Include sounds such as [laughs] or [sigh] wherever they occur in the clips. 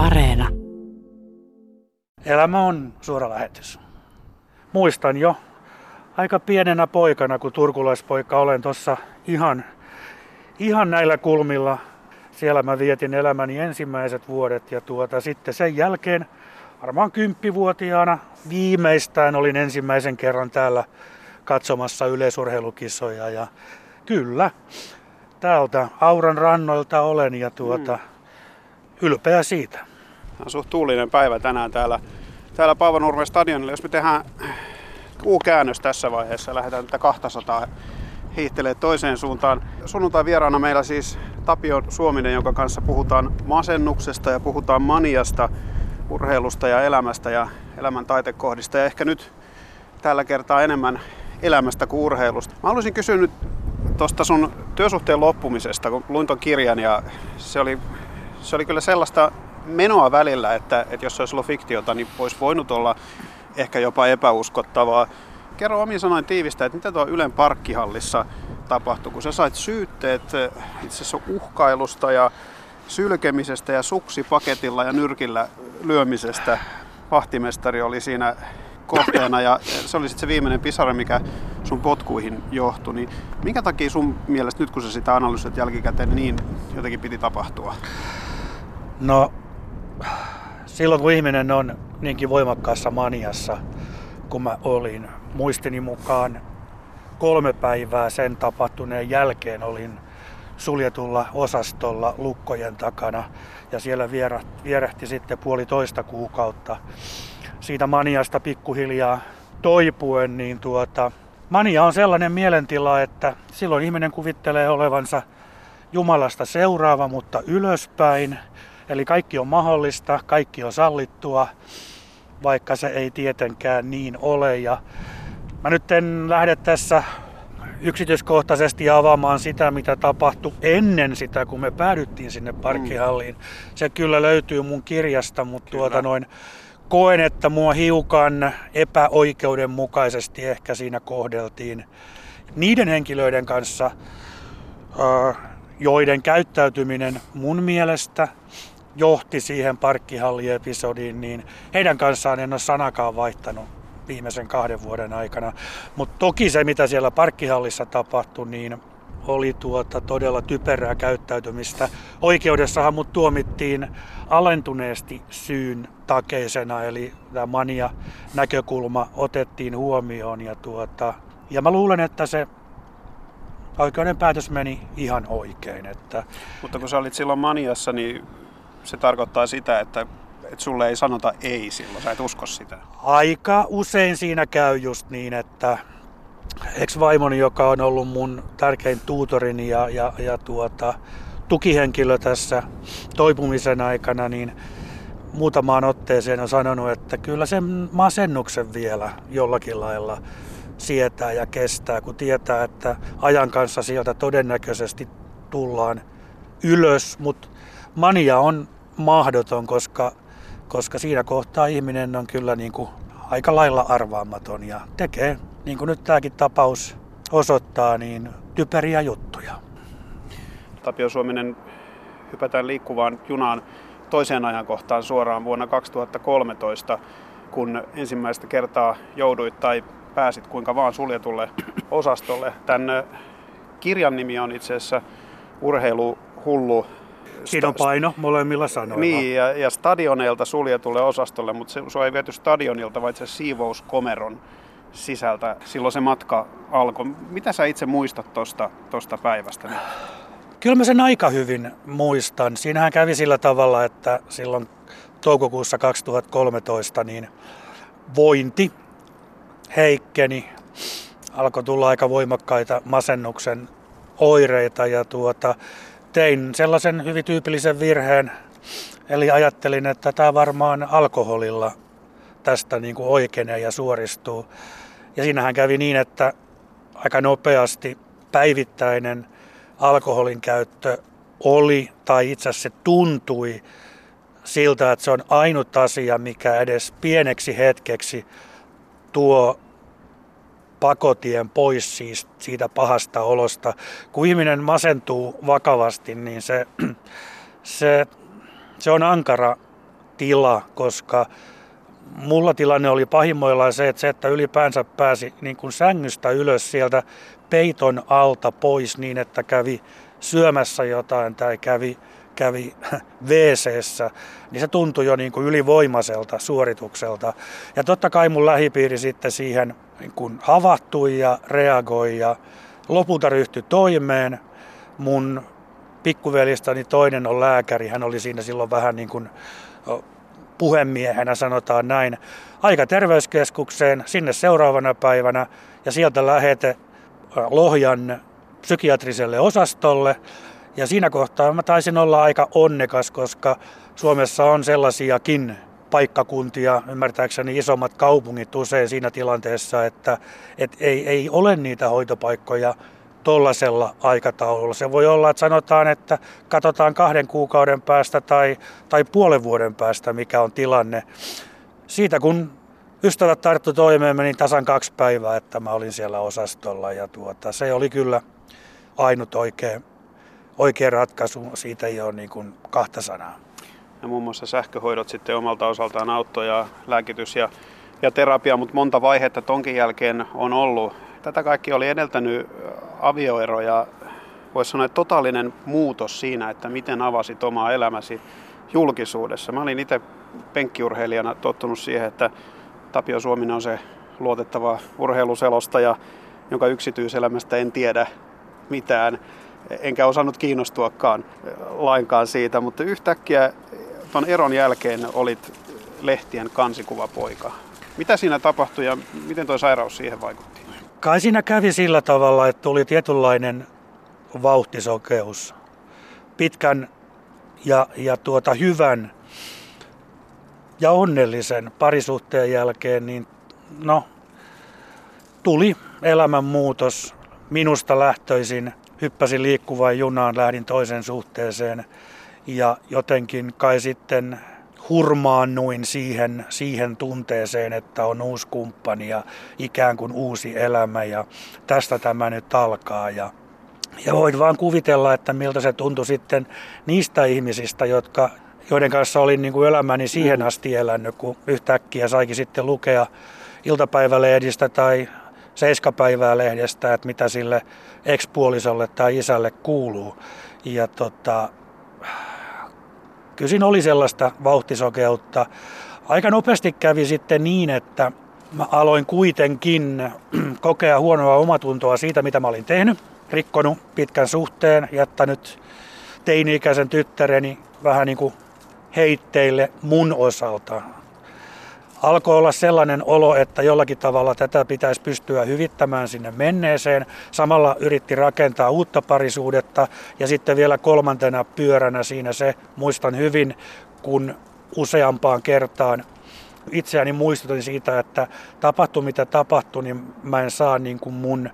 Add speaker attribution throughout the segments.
Speaker 1: Areena.
Speaker 2: Elämä on suora lähetys. Muistan jo aika pienenä poikana, kun turkulaispoika olen tuossa ihan, ihan näillä kulmilla. Siellä mä vietin elämäni ensimmäiset vuodet ja tuota, sitten sen jälkeen varmaan kymppivuotiaana viimeistään olin ensimmäisen kerran täällä katsomassa yleisurheilukisoja ja kyllä, täältä Auran rannoilta olen ja tuota, mm. ylpeä siitä.
Speaker 3: On suht tuulinen päivä tänään täällä, täällä Paavanurmen stadionilla. Jos me tehdään U-käännös tässä vaiheessa, lähdetään tätä 200 hiihtelee toiseen suuntaan. Sunnuntai vieraana meillä siis Tapio Suominen, jonka kanssa puhutaan masennuksesta ja puhutaan maniasta, urheilusta ja elämästä ja elämän taitekohdista. Ja ehkä nyt tällä kertaa enemmän elämästä kuin urheilusta. Mä haluaisin kysyä nyt tuosta sun työsuhteen loppumisesta, kun luin ton kirjan ja se oli, se oli kyllä sellaista menoa välillä, että, että jos se olisi ollut fiktiota, niin olisi voinut olla ehkä jopa epäuskottavaa. Kerro omin sanoin tiivistä, että mitä tuo Ylen parkkihallissa tapahtui, kun sä sait syytteet itse asiassa uhkailusta ja sylkemisestä ja suksipaketilla ja nyrkillä lyömisestä. Vahtimestari oli siinä kohteena ja se oli sitten se viimeinen pisara, mikä sun potkuihin johtui. Niin minkä takia sun mielestä nyt kun sä sitä analysoit jälkikäteen, niin jotenkin piti tapahtua?
Speaker 2: No, silloin kun ihminen on niinkin voimakkaassa maniassa, kun mä olin, muistini mukaan kolme päivää sen tapahtuneen jälkeen olin suljetulla osastolla lukkojen takana ja siellä vierähti sitten puolitoista kuukautta siitä maniasta pikkuhiljaa toipuen, niin tuota, mania on sellainen mielentila, että silloin ihminen kuvittelee olevansa Jumalasta seuraava, mutta ylöspäin. Eli kaikki on mahdollista, kaikki on sallittua, vaikka se ei tietenkään niin ole. Ja mä nyt en lähde tässä yksityiskohtaisesti avaamaan sitä, mitä tapahtui ennen sitä, kun me päädyttiin sinne parkkihalliin. Se kyllä löytyy mun kirjasta, mutta tuota noin, koen, että mua hiukan epäoikeudenmukaisesti ehkä siinä kohdeltiin niiden henkilöiden kanssa, joiden käyttäytyminen mun mielestä johti siihen parkkihalliepisodiin, niin heidän kanssaan en ole sanakaan vaihtanut viimeisen kahden vuoden aikana. Mutta toki se, mitä siellä parkkihallissa tapahtui, niin oli tuota todella typerää käyttäytymistä. Oikeudessahan mut tuomittiin alentuneesti syyn takeisena, eli tämä mania näkökulma otettiin huomioon. Ja, tuota, ja mä luulen, että se oikeuden päätös meni ihan oikein. Että,
Speaker 3: Mutta kun sä olit silloin maniassa, niin se tarkoittaa sitä, että, että sulle ei sanota ei silloin, sä et usko sitä.
Speaker 2: Aika usein siinä käy just niin, että ex-vaimoni, joka on ollut mun tärkein tuutorini ja, ja, ja tuota, tukihenkilö tässä toipumisen aikana, niin muutamaan otteeseen on sanonut, että kyllä sen masennuksen vielä jollakin lailla sietää ja kestää, kun tietää, että ajan kanssa sieltä todennäköisesti tullaan ylös, mutta mania on mahdoton, koska, koska siinä kohtaa ihminen on kyllä niin kuin aika lailla arvaamaton ja tekee, niin kuin nyt tämäkin tapaus osoittaa, niin typeriä juttuja.
Speaker 3: Tapio Suominen, hypätään liikkuvaan junaan toiseen ajankohtaan suoraan vuonna 2013, kun ensimmäistä kertaa jouduit tai pääsit kuinka vaan suljetulle osastolle. Tämän kirjan nimi on itse asiassa Urheiluhullu
Speaker 2: Siinä on paino molemmilla sanoilla.
Speaker 3: Niin, ja, ja stadioneilta suljetulle osastolle, mutta se, se ei viety stadionilta, vaan itse siivouskomeron sisältä. Silloin se matka alkoi. Mitä sä itse muistat tuosta tosta päivästä? Nyt?
Speaker 2: Kyllä mä sen aika hyvin muistan. Siinähän kävi sillä tavalla, että silloin toukokuussa 2013 niin vointi heikkeni. Alkoi tulla aika voimakkaita masennuksen oireita ja tuota, tein sellaisen hyvin tyypillisen virheen. Eli ajattelin, että tämä varmaan alkoholilla tästä niin kuin oikeenee ja suoristuu. Ja siinähän kävi niin, että aika nopeasti päivittäinen alkoholin käyttö oli, tai itse asiassa tuntui siltä, että se on ainut asia, mikä edes pieneksi hetkeksi tuo pakotien pois siis siitä pahasta olosta. Kun ihminen masentuu vakavasti, niin se, [clears throat] se, se on ankara tila, koska mulla tilanne oli pahimmoillaan se, että se, että ylipäänsä pääsi niin kuin sängystä ylös sieltä peiton alta pois niin, että kävi syömässä jotain tai kävi, kävi [laughs] wc niin se tuntui jo niin kuin ylivoimaiselta suoritukselta. Ja totta kai mun lähipiiri sitten siihen niin kuin havahtui ja reagoi ja lopulta ryhtyi toimeen. Mun pikkuvelistäni toinen on lääkäri, hän oli siinä silloin vähän niin kuin puhemiehenä, sanotaan näin, aika terveyskeskukseen sinne seuraavana päivänä ja sieltä lähete Lohjan psykiatriselle osastolle. Ja siinä kohtaa mä taisin olla aika onnekas, koska Suomessa on sellaisiakin paikkakuntia, ymmärtääkseni isommat kaupungit usein siinä tilanteessa, että, että ei, ei ole niitä hoitopaikkoja tuollaisella aikataululla. Se voi olla, että sanotaan, että katsotaan kahden kuukauden päästä tai, tai puolen vuoden päästä, mikä on tilanne. Siitä kun ystävät tarttu toimeen, meni tasan kaksi päivää, että mä olin siellä osastolla ja tuota, se oli kyllä ainut oikea, oikea ratkaisu. Siitä ei ole niin kuin kahta sanaa.
Speaker 3: Ja muun muassa sähköhoidot sitten omalta osaltaan auttoi ja lääkitys ja, ja terapia, mutta monta vaihetta tonkin jälkeen on ollut. Tätä kaikki oli edeltänyt avioero ja voisi sanoa, että totaalinen muutos siinä, että miten avasit omaa elämäsi julkisuudessa. Mä olin itse penkkiurheilijana tottunut siihen, että Tapio Suominen on se luotettava urheiluselostaja, jonka yksityiselämästä en tiedä mitään, enkä osannut kiinnostuakaan lainkaan siitä, mutta yhtäkkiä tuon eron jälkeen olit lehtien kansikuvapoika. Mitä siinä tapahtui ja miten tuo sairaus siihen vaikutti?
Speaker 2: Kai siinä kävi sillä tavalla, että tuli tietynlainen vauhtisokeus. Pitkän ja, ja tuota hyvän ja onnellisen parisuhteen jälkeen, niin no, tuli elämänmuutos. Minusta lähtöisin, hyppäsin liikkuvaan junaan, lähdin toisen suhteeseen ja jotenkin kai sitten hurmaannuin siihen, siihen tunteeseen, että on uusi kumppani ja ikään kuin uusi elämä ja tästä tämä nyt alkaa. Ja, ja voin vaan kuvitella, että miltä se tuntui sitten niistä ihmisistä, jotka, joiden kanssa olin niin kuin elämäni siihen asti elänyt, kun yhtäkkiä saikin sitten lukea iltapäivälehdistä tai seiskapäivää lehdestä, että mitä sille ekspuolisolle tai isälle kuuluu. Ja tota, kyllä siinä oli sellaista vauhtisokeutta. Aika nopeasti kävi sitten niin, että mä aloin kuitenkin [clears throat] kokea huonoa omatuntoa siitä, mitä mä olin tehnyt. Rikkonut pitkän suhteen, jättänyt teini-ikäisen tyttäreni vähän niin kuin heitteille mun osalta alkoi olla sellainen olo, että jollakin tavalla tätä pitäisi pystyä hyvittämään sinne menneeseen. Samalla yritti rakentaa uutta parisuudetta ja sitten vielä kolmantena pyöränä siinä se, muistan hyvin, kun useampaan kertaan itseäni muistutin siitä, että tapahtui mitä tapahtui, niin mä en saa niin kuin mun,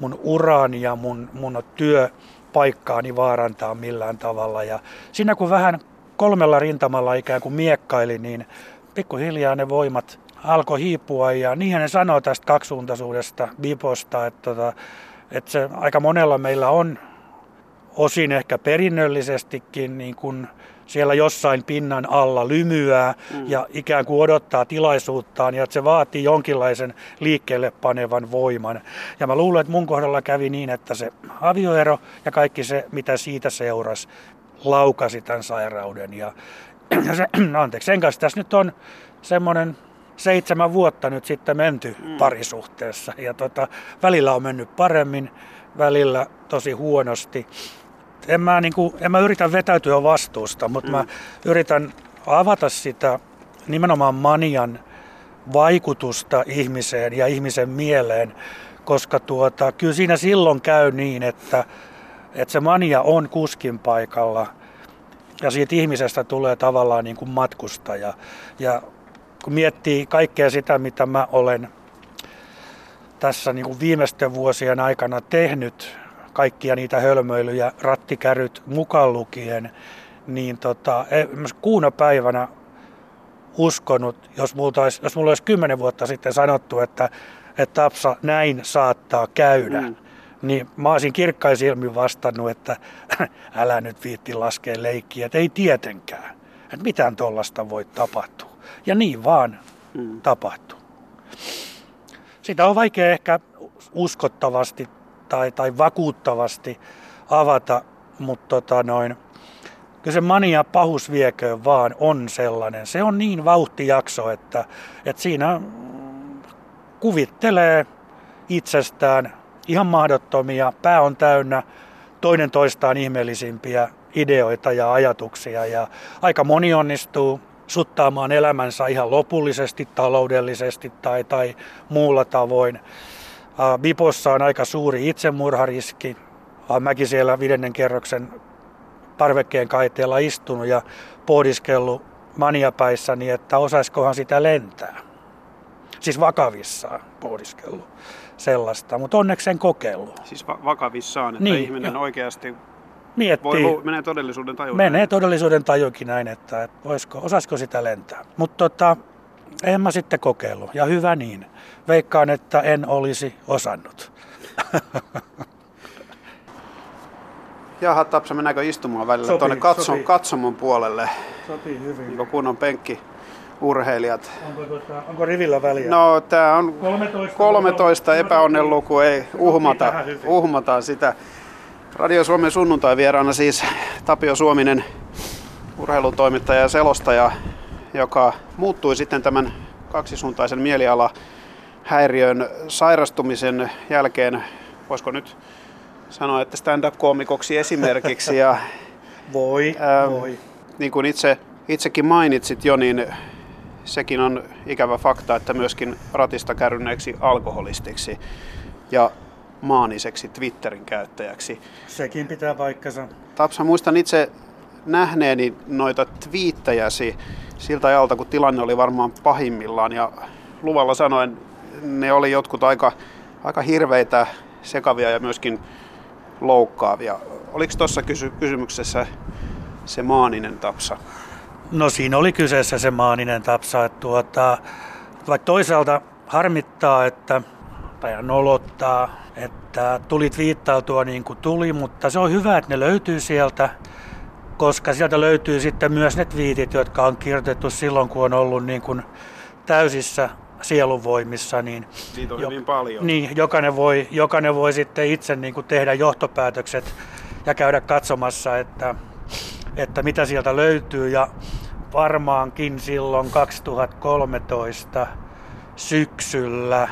Speaker 2: mun uraani ja mun, mun työpaikkaani vaarantaa millään tavalla. Ja siinä kun vähän kolmella rintamalla ikään kuin miekkaili, niin pikkuhiljaa ne voimat alkoi hiipua ja niinhän ne sanoo tästä kaksisuuntaisuudesta, biposta, että, tota, että se aika monella meillä on osin ehkä perinnöllisestikin niin kuin siellä jossain pinnan alla lymyää mm. ja ikään kuin odottaa tilaisuuttaan ja että se vaatii jonkinlaisen liikkeelle panevan voiman. Ja mä luulen, että mun kohdalla kävi niin, että se avioero ja kaikki se, mitä siitä seurasi, laukasi tämän sairauden. Ja, [clears throat] se, [clears throat] anteeksi, sen kanssa tässä nyt on semmoinen seitsemän vuotta nyt sitten menty mm. parisuhteessa. Ja tota, välillä on mennyt paremmin, välillä tosi huonosti. En mä, niin kuin, en mä yritä vetäytyä vastuusta, mutta mm. mä yritän avata sitä nimenomaan manian vaikutusta ihmiseen ja ihmisen mieleen, koska tuota, kyllä siinä silloin käy niin, että, että se mania on kuskin paikalla – ja siitä ihmisestä tulee tavallaan niin kuin matkustaja. Ja kun miettii kaikkea sitä, mitä mä olen tässä niin kuin viimeisten vuosien aikana tehnyt, kaikkia niitä hölmöilyjä, rattikäryt mukaan lukien, niin tota, kuuna päivänä uskonut, jos mulla, olisi, jos mulla olisi kymmenen vuotta sitten sanottu, että, että Tapsa, näin saattaa käydä, mm niin mä olisin kirkkaisilmin vastannut, että [clears throat] älä nyt viitti laskea leikkiä, että ei tietenkään. että mitään tuollaista voi tapahtua. Ja niin vaan mm. tapahtuu. Sitä on vaikea ehkä uskottavasti tai, tai vakuuttavasti avata, mutta tota noin, kyllä se mania pahus vieköön vaan on sellainen. Se on niin vauhtijakso, että, että siinä kuvittelee itsestään ihan mahdottomia, pää on täynnä toinen toistaan ihmeellisimpiä ideoita ja ajatuksia ja aika moni onnistuu suttaamaan elämänsä ihan lopullisesti taloudellisesti tai, tai muulla tavoin. Bipossa on aika suuri itsemurhariski. Mäkin siellä viidennen kerroksen parvekkeen kaiteella istunut ja pohdiskellut maniapäissäni, että osaiskohan sitä lentää. Siis vakavissaan pohdiskellut sellaista, mutta onneksi sen kokeillut.
Speaker 3: Siis va- vakavissaan, että niin, ihminen jo. oikeasti
Speaker 2: miettii.
Speaker 3: Voi, menee todellisuuden taju.
Speaker 2: Menee todellisuuden tajukin näin, että, että voisiko, osaisiko sitä lentää. Mutta tota, en mä sitten kokeillut ja hyvä niin. Veikkaan, että en olisi osannut. [laughs]
Speaker 3: Jaha, Tapsa, mennäänkö istumaan välillä tuonne katsom, katsomon puolelle?
Speaker 2: Sopii hyvin.
Speaker 3: Niin kunnon penkki urheilijat.
Speaker 2: Onko, tuota, onko rivillä väliä?
Speaker 3: No tää on 13, 13 epäonnen luku, ei uhmata, uhmata sitä. Radio Suomen sunnuntai vieraana siis Tapio Suominen, urheilutoimittaja ja selostaja, joka muuttui sitten tämän kaksisuuntaisen mieliala häiriön sairastumisen jälkeen, voisiko nyt sanoa, että stand-up-koomikoksi esimerkiksi. Ja, [laughs]
Speaker 2: voi, ähm, voi.
Speaker 3: Niin kuin itse, itsekin mainitsit jo, niin sekin on ikävä fakta, että myöskin ratista kärryneeksi alkoholistiksi ja maaniseksi Twitterin käyttäjäksi.
Speaker 2: Sekin pitää paikkansa.
Speaker 3: Tapsa, muistan itse nähneeni noita twiittäjäsi siltä ajalta, kun tilanne oli varmaan pahimmillaan ja luvalla sanoen ne oli jotkut aika, aika hirveitä, sekavia ja myöskin loukkaavia. Oliko tuossa kysy- kysymyksessä se maaninen tapsa?
Speaker 2: No siinä oli kyseessä se maaninen tapsa. Että tuota, vaikka toisaalta harmittaa, että tai nolottaa, että tulit viittautua niin kuin tuli, mutta se on hyvä, että ne löytyy sieltä, koska sieltä löytyy sitten myös ne twiitit, jotka on kirjoitettu silloin, kun on ollut niin kuin täysissä sielunvoimissa. Niin
Speaker 3: Siitä on jo, hyvin paljon.
Speaker 2: Niin, jokainen voi, jokainen voi sitten itse niin kuin tehdä johtopäätökset ja käydä katsomassa, että, että mitä sieltä löytyy. Ja varmaankin silloin 2013 syksyllä,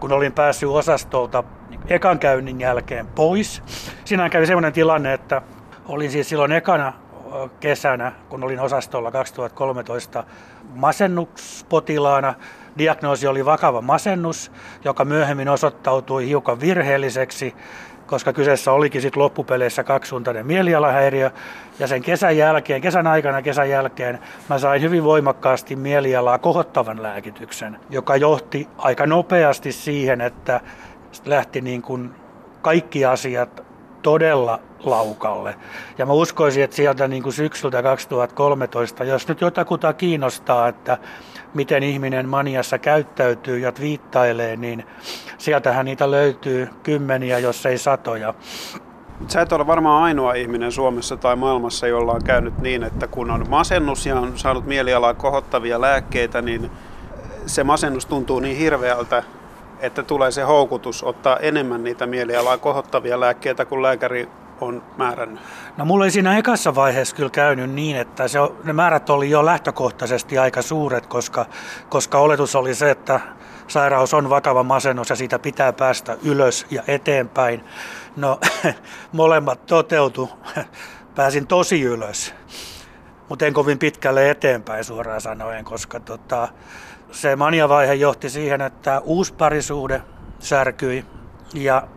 Speaker 2: kun olin päässyt osastolta ekan käynnin jälkeen pois. Siinä kävi sellainen tilanne, että olin siis silloin ekana kesänä, kun olin osastolla 2013 masennuspotilaana. Diagnoosi oli vakava masennus, joka myöhemmin osoittautui hiukan virheelliseksi koska kyseessä olikin sitten loppupeleissä kaksisuuntainen mielialahäiriö. Ja sen kesän jälkeen, kesän aikana kesän jälkeen, mä sain hyvin voimakkaasti mielialaa kohottavan lääkityksen, joka johti aika nopeasti siihen, että lähti niin kuin kaikki asiat todella laukalle. Ja mä uskoisin, että sieltä niin kuin syksyltä 2013, jos nyt jotakuta kiinnostaa, että miten ihminen maniassa käyttäytyy ja viittailee, niin sieltähän niitä löytyy kymmeniä, jos ei satoja.
Speaker 3: Sä et ole varmaan ainoa ihminen Suomessa tai maailmassa, jolla on käynyt niin, että kun on masennus ja on saanut mielialaa kohottavia lääkkeitä, niin se masennus tuntuu niin hirveältä, että tulee se houkutus ottaa enemmän niitä mielialaa kohottavia lääkkeitä kuin lääkäri on määrännyt?
Speaker 2: No mulla ei siinä ekassa vaiheessa kyllä käynyt niin, että se, ne määrät oli jo lähtökohtaisesti aika suuret, koska, koska oletus oli se, että sairaus on vakava masennus ja siitä pitää päästä ylös ja eteenpäin. No [laughs] molemmat toteutu. Pääsin tosi ylös, mutta en kovin pitkälle eteenpäin suoraan sanoen, koska tota, se maniavaihe johti siihen, että uusi parisuhde särkyi ja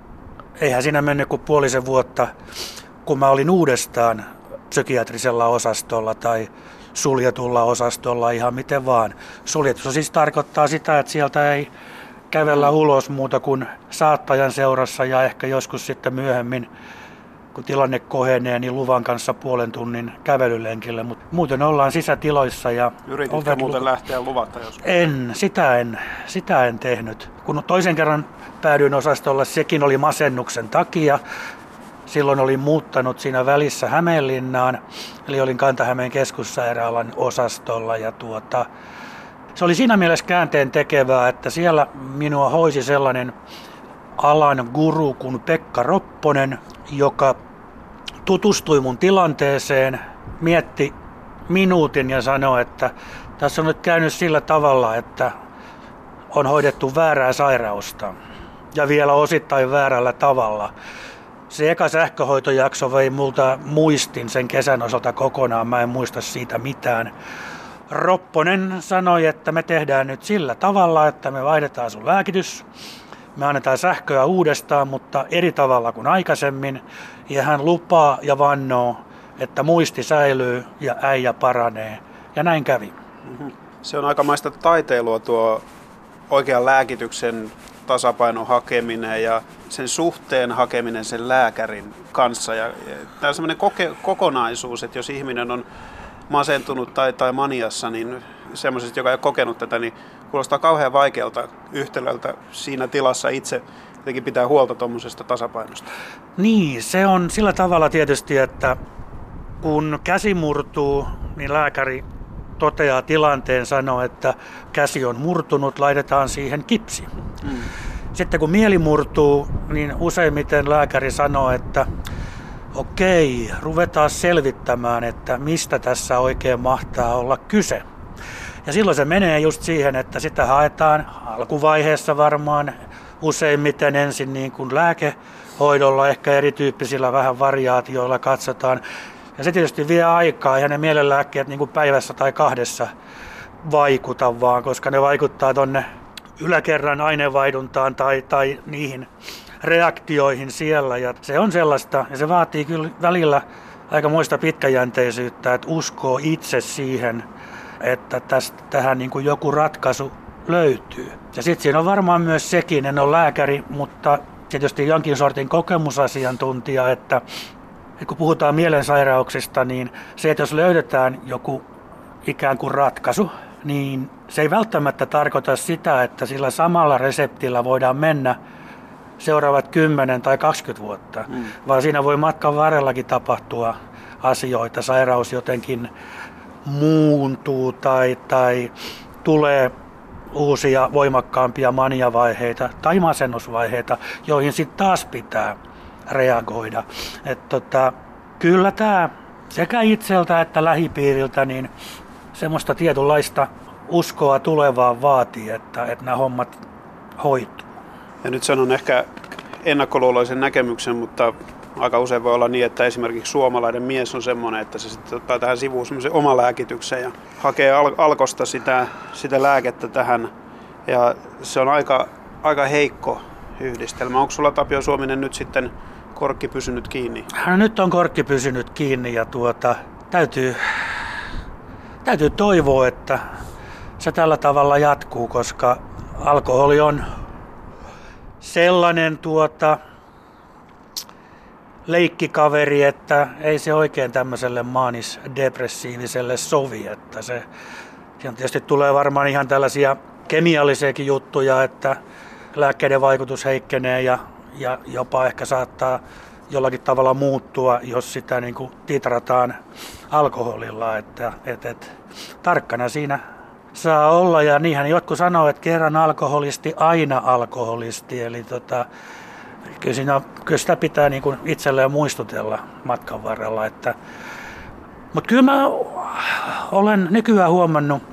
Speaker 2: eihän siinä mennyt kuin puolisen vuotta, kun mä olin uudestaan psykiatrisella osastolla tai suljetulla osastolla ihan miten vaan. Suljetus siis tarkoittaa sitä, että sieltä ei kävellä ulos muuta kuin saattajan seurassa ja ehkä joskus sitten myöhemmin, kun tilanne kohenee, niin luvan kanssa puolen tunnin kävelylenkille. Mutta muuten ollaan sisätiloissa. Ja
Speaker 3: Yrititkö muuten lähteä luvatta joskus?
Speaker 2: En, sitä en, sitä en tehnyt. Kun toisen kerran päädyin osastolla, sekin oli masennuksen takia. silloin olin muuttanut siinä välissä Hämeenlinnaan, eli olin Kanta-Hämeen keskussairaalan osastolla ja tuota, se oli siinä mielessä käänteen tekevää, että siellä minua hoisi sellainen alan guru kuin Pekka Ropponen, joka tutustui mun tilanteeseen, mietti minuutin ja sanoi, että tässä on nyt käynyt sillä tavalla, että on hoidettu väärää sairausta ja vielä osittain väärällä tavalla. Se eka sähköhoitojakso vei multa muistin sen kesän osalta kokonaan, mä en muista siitä mitään. Ropponen sanoi, että me tehdään nyt sillä tavalla, että me vaihdetaan sun lääkitys. Me annetaan sähköä uudestaan, mutta eri tavalla kuin aikaisemmin. Ja hän lupaa ja vannoo, että muisti säilyy ja äijä paranee. Ja näin kävi.
Speaker 3: Mm-hmm. Se on aika taiteilua tuo oikean lääkityksen tasapainon hakeminen ja sen suhteen hakeminen sen lääkärin kanssa. Ja, tämä on sellainen koke, kokonaisuus, että jos ihminen on masentunut tai, tai maniassa, niin semmoisesta, joka ei ole kokenut tätä, niin kuulostaa kauhean vaikealta yhtälöltä siinä tilassa itse jotenkin pitää huolta tuommoisesta tasapainosta.
Speaker 2: Niin, se on sillä tavalla tietysti, että kun käsi murtuu, niin lääkäri toteaa tilanteen, sanoo, että käsi on murtunut, laitetaan siihen kipsi. Mm. Sitten kun mieli murtuu, niin useimmiten lääkäri sanoo, että okei, ruvetaan selvittämään, että mistä tässä oikein mahtaa olla kyse. Ja silloin se menee just siihen, että sitä haetaan alkuvaiheessa varmaan useimmiten ensin niin kuin lääkehoidolla, ehkä erityyppisillä vähän variaatioilla katsotaan. Ja se tietysti vie aikaa, ja ne mielenlääkkeet niin kuin päivässä tai kahdessa vaikuta vaan, koska ne vaikuttaa tonne yläkerran aineenvaihduntaan tai, tai niihin reaktioihin siellä. Ja se on sellaista, ja se vaatii kyllä välillä aika muista pitkäjänteisyyttä, että uskoo itse siihen, että tästä, tähän niin kuin joku ratkaisu löytyy. Ja sitten siinä on varmaan myös sekin, en ole lääkäri, mutta tietysti jonkin sortin kokemusasiantuntija, että kun puhutaan mielensairauksista, niin se, että jos löydetään joku ikään kuin ratkaisu, niin se ei välttämättä tarkoita sitä, että sillä samalla reseptillä voidaan mennä seuraavat 10 tai 20 vuotta, mm. vaan siinä voi matkan varrellakin tapahtua asioita. Sairaus jotenkin muuntuu tai, tai tulee uusia voimakkaampia maniavaiheita tai masennusvaiheita, joihin sitten taas pitää reagoida. Et tota, kyllä tämä sekä itseltä että lähipiiriltä niin semmoista tietynlaista uskoa tulevaan vaatii, että, että nämä hommat hoituu.
Speaker 3: Ja nyt sanon ehkä ennakkoluuloisen näkemyksen, mutta aika usein voi olla niin, että esimerkiksi suomalainen mies on semmoinen, että se sitten ottaa tähän sivuun semmoisen oma lääkityksen ja hakee al- alkosta sitä, sitä lääkettä tähän. Ja se on aika, aika heikko yhdistelmä. Onko sulla Tapio Suominen nyt sitten korkki pysynyt kiinni?
Speaker 2: No, nyt on korkki pysynyt kiinni ja tuota, täytyy, täytyy toivoa, että se tällä tavalla jatkuu, koska alkoholi on sellainen tuota, leikkikaveri, että ei se oikein tämmöiselle maanis-depressiiviselle sovi. Että se, siihen tietysti tulee varmaan ihan tällaisia kemiallisiakin juttuja, että lääkkeiden vaikutus heikkenee ja, ja jopa ehkä saattaa jollakin tavalla muuttua, jos sitä niin kuin titrataan alkoholilla. Että, et, et, tarkkana siinä saa olla ja niinhän jotkut sanoo, että kerran alkoholisti, aina alkoholisti. Eli tota, kyllä, siinä, kyllä sitä pitää niin kuin itselleen muistutella matkan varrella. Että, mutta kyllä mä olen nykyään huomannut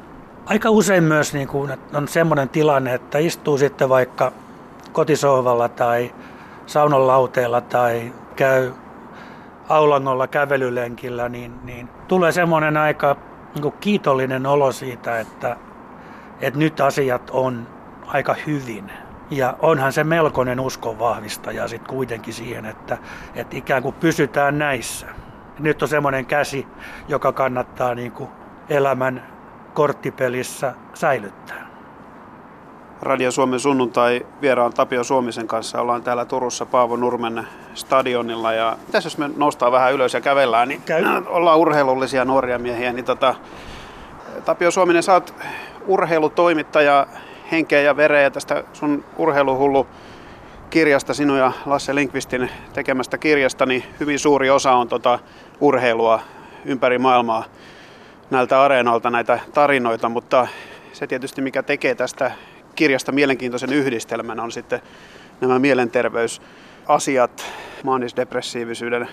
Speaker 2: aika usein myös, niin kuin, että on semmoinen tilanne, että istuu sitten vaikka kotisohvalla tai saunan lauteella tai käy aulangolla kävelylenkillä, niin, niin tulee semmoinen aika niin kiitollinen olo siitä, että, että nyt asiat on aika hyvin. Ja onhan se melkoinen uskon vahvistaja sitten kuitenkin siihen, että, että ikään kuin pysytään näissä. Nyt on semmoinen käsi, joka kannattaa niin kuin elämän korttipelissä säilyttää.
Speaker 3: Radio Suomen sunnuntai vieraan Tapio Suomisen kanssa. Ollaan täällä Turussa Paavo Nurmen stadionilla. Ja tässä jos me noustaan vähän ylös ja kävellään, niin Käy. ollaan urheilullisia nuoria miehiä. Niin tota, Tapio Suominen, sä oot urheilutoimittaja henkeä ja vereä tästä sun urheiluhullu kirjasta, sinun ja Lasse Linkvistin tekemästä kirjasta, niin hyvin suuri osa on tota urheilua ympäri maailmaa näiltä areenalta näitä tarinoita, mutta se tietysti mikä tekee tästä kirjasta mielenkiintoisen yhdistelmän on sitten nämä mielenterveysasiat, maanisdepressiivisyyden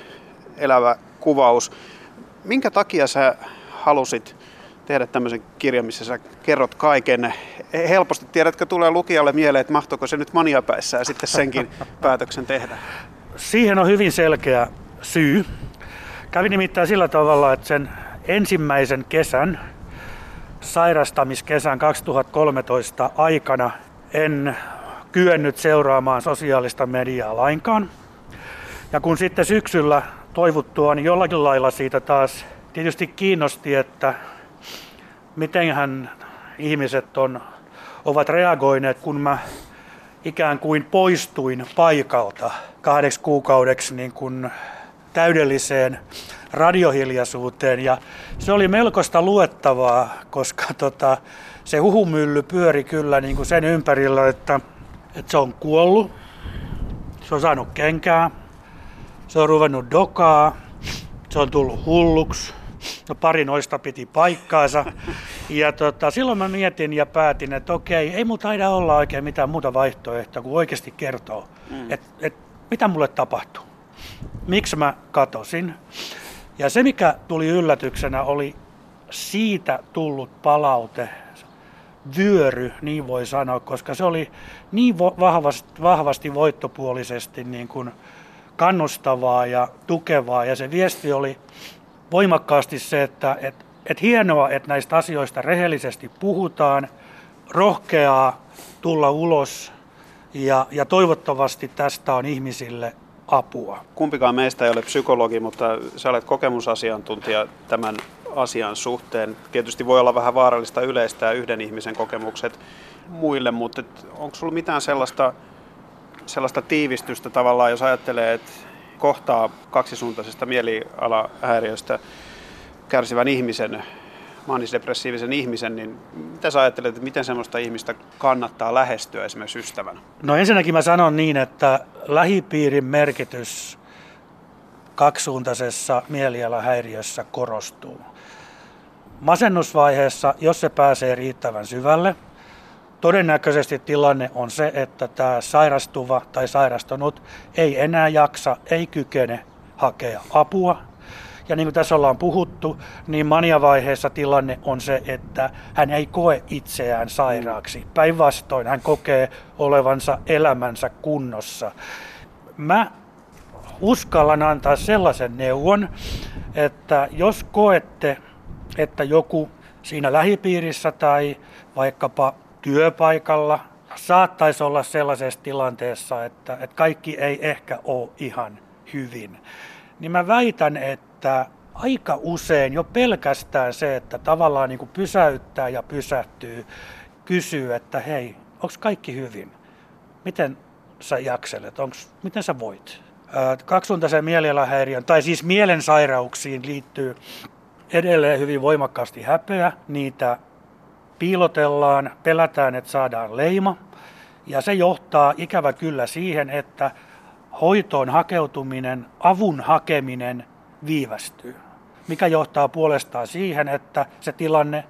Speaker 3: elävä kuvaus. Minkä takia sä halusit tehdä tämmöisen kirjan, missä sä kerrot kaiken. Helposti tiedätkö, tulee lukijalle mieleen, että mahtoiko se nyt maniapäissä ja sitten senkin [laughs] päätöksen tehdä?
Speaker 2: Siihen on hyvin selkeä syy. Kävi nimittäin sillä tavalla, että sen ensimmäisen kesän, sairastamiskesän 2013 aikana en kyennyt seuraamaan sosiaalista mediaa lainkaan. Ja kun sitten syksyllä toivuttua, niin jollakin lailla siitä taas tietysti kiinnosti, että mitenhän ihmiset on, ovat reagoineet, kun mä ikään kuin poistuin paikalta kahdeksi kuukaudeksi niin kuin täydelliseen radiohiljaisuuteen. Ja se oli melkoista luettavaa, koska tota, se huhumylly pyöri kyllä niin kuin sen ympärillä, että, että se on kuollut, se on saanut kenkää, se on ruvennut dokaa, se on tullut hulluksi, No pari noista piti paikkaansa. Ja tota, silloin mä mietin ja päätin, että okei, ei muuta taida olla oikein mitään muuta vaihtoehtoa kuin oikeasti kertoo, mm. että et, mitä mulle tapahtuu. Miksi mä katosin. Ja se, mikä tuli yllätyksenä, oli siitä tullut palaute, vyöry, niin voi sanoa, koska se oli niin vahvasti, vahvasti voittopuolisesti niin kuin kannustavaa ja tukevaa. Ja se viesti oli voimakkaasti se, että et, et hienoa, että näistä asioista rehellisesti puhutaan, rohkeaa tulla ulos ja, ja toivottavasti tästä on ihmisille apua.
Speaker 3: Kumpikaan meistä ei ole psykologi, mutta sä olet kokemusasiantuntija tämän asian suhteen. Tietysti voi olla vähän vaarallista yleistää yhden ihmisen kokemukset muille, mutta onko sulla mitään sellaista, sellaista tiivistystä tavallaan, jos ajattelee, että kohtaa kaksisuuntaisesta mielialahäiriöstä kärsivän ihmisen, maanisdepressiivisen ihmisen, niin mitä sä ajattelet, että miten semmoista ihmistä kannattaa lähestyä esimerkiksi ystävänä?
Speaker 2: No ensinnäkin mä sanon niin, että lähipiirin merkitys kaksisuuntaisessa mielialahäiriössä korostuu. Masennusvaiheessa, jos se pääsee riittävän syvälle, Todennäköisesti tilanne on se, että tämä sairastuva tai sairastunut ei enää jaksa, ei kykene hakea apua. Ja niin kuin tässä ollaan puhuttu, niin maniavaiheessa tilanne on se, että hän ei koe itseään sairaaksi. Päinvastoin hän kokee olevansa elämänsä kunnossa. Mä uskallan antaa sellaisen neuvon, että jos koette, että joku siinä lähipiirissä tai vaikkapa työpaikalla saattaisi olla sellaisessa tilanteessa, että, että kaikki ei ehkä ole ihan hyvin, niin mä väitän, että aika usein jo pelkästään se, että tavallaan niin kuin pysäyttää ja pysähtyy, kysyy, että hei, onko kaikki hyvin? Miten sä jakselet? Onks, miten sä voit? Kaksisuuntaisen mielialahäiriön, tai siis mielensairauksiin liittyy edelleen hyvin voimakkaasti häpeä. Niitä piilotellaan, pelätään, että saadaan leima. Ja se johtaa ikävä kyllä siihen, että hoitoon hakeutuminen, avun hakeminen viivästyy. Mikä johtaa puolestaan siihen, että se tilanne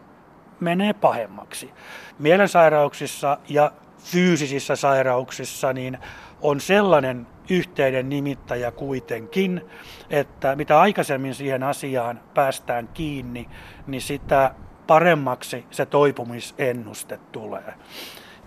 Speaker 2: menee pahemmaksi. Mielensairauksissa ja fyysisissä sairauksissa niin on sellainen yhteinen nimittäjä kuitenkin, että mitä aikaisemmin siihen asiaan päästään kiinni, niin sitä paremmaksi se toipumisennuste tulee.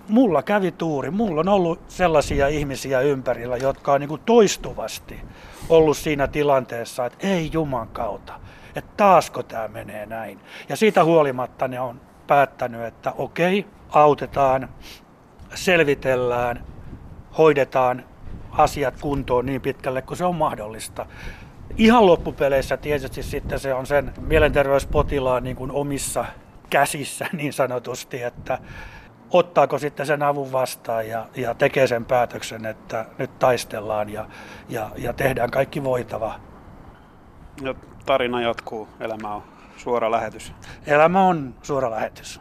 Speaker 2: Mulla kävi tuuri. Mulla on ollut sellaisia ihmisiä ympärillä, jotka on niin toistuvasti ollut siinä tilanteessa, että ei Juman kautta, että taasko tämä menee näin. Ja siitä huolimatta ne on päättänyt, että okei, autetaan, selvitellään, hoidetaan asiat kuntoon niin pitkälle kuin se on mahdollista. Ihan loppupeleissä tietysti sitten se on sen mielenterveyspotilaan niin kuin omissa käsissä niin sanotusti, että ottaako sitten sen avun vastaan ja, ja tekee sen päätöksen, että nyt taistellaan ja, ja, ja tehdään kaikki voitava.
Speaker 3: Ja tarina jatkuu, elämä on suora lähetys.
Speaker 2: Elämä on suora lähetys.